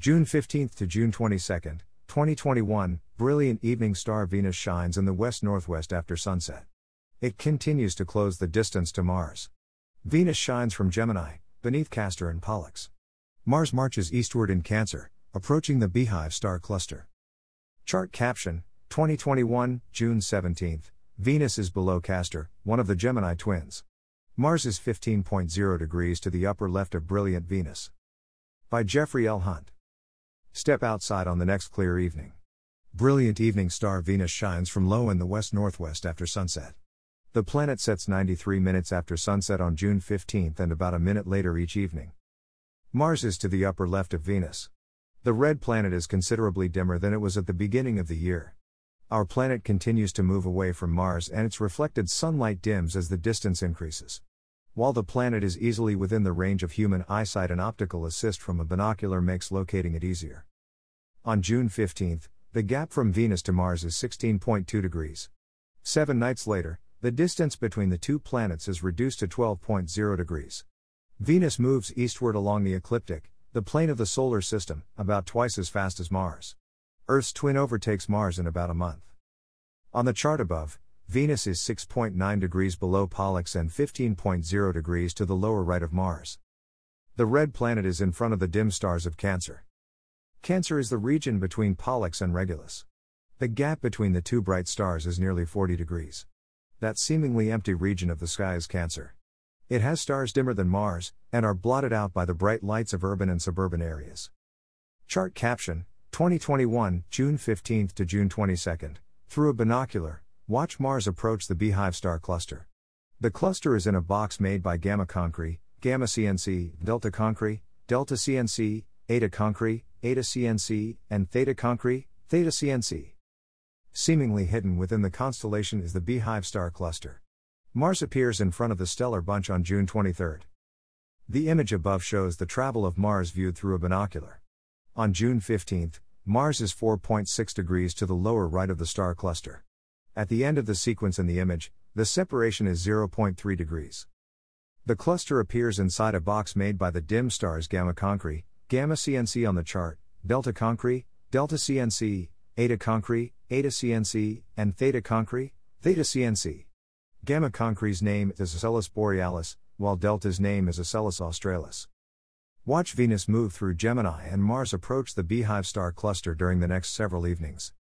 June 15 to June 22, 2021, brilliant evening star Venus shines in the west northwest after sunset. It continues to close the distance to Mars. Venus shines from Gemini, beneath Castor and Pollux. Mars marches eastward in Cancer, approaching the Beehive star cluster. Chart caption 2021, June 17, Venus is below Castor, one of the Gemini twins. Mars is 15.0 degrees to the upper left of brilliant Venus. By Jeffrey L. Hunt. Step outside on the next clear evening. Brilliant evening star Venus shines from low in the west northwest after sunset. The planet sets 93 minutes after sunset on June 15th and about a minute later each evening. Mars is to the upper left of Venus. The red planet is considerably dimmer than it was at the beginning of the year. Our planet continues to move away from Mars and its reflected sunlight dims as the distance increases. While the planet is easily within the range of human eyesight, an optical assist from a binocular makes locating it easier. On June 15th, the gap from Venus to Mars is 16.2 degrees. Seven nights later, the distance between the two planets is reduced to 12.0 degrees. Venus moves eastward along the ecliptic, the plane of the solar system, about twice as fast as Mars. Earth's twin overtakes Mars in about a month. On the chart above, Venus is 6.9 degrees below Pollux and 15.0 degrees to the lower right of Mars. The red planet is in front of the dim stars of Cancer. Cancer is the region between Pollux and Regulus. The gap between the two bright stars is nearly 40 degrees. That seemingly empty region of the sky is Cancer. It has stars dimmer than Mars, and are blotted out by the bright lights of urban and suburban areas. Chart caption 2021, June 15 to June 22, Through a binocular, watch Mars approach the Beehive star cluster. The cluster is in a box made by Gamma Cancri, Gamma CNC, Delta Cancri, Delta CNC, Eta Cancri, Eta CNC, and Theta Cancri, Theta CNC. Seemingly hidden within the constellation is the Beehive star cluster. Mars appears in front of the stellar bunch on June 23. The image above shows the travel of Mars viewed through a binocular. On June 15, Mars is 4.6 degrees to the lower right of the star cluster. At the end of the sequence in the image, the separation is 0.3 degrees. The cluster appears inside a box made by the dim stars Gamma Cancri, Gamma CNC on the chart, Delta Cancri, Delta CNC, Eta Cancri, Eta CNC, and Theta Cancri, Theta CNC. Gamma Cancri's name is Asellus borealis, while Delta's name is Asellus australis. Watch Venus move through Gemini and Mars approach the Beehive star cluster during the next several evenings.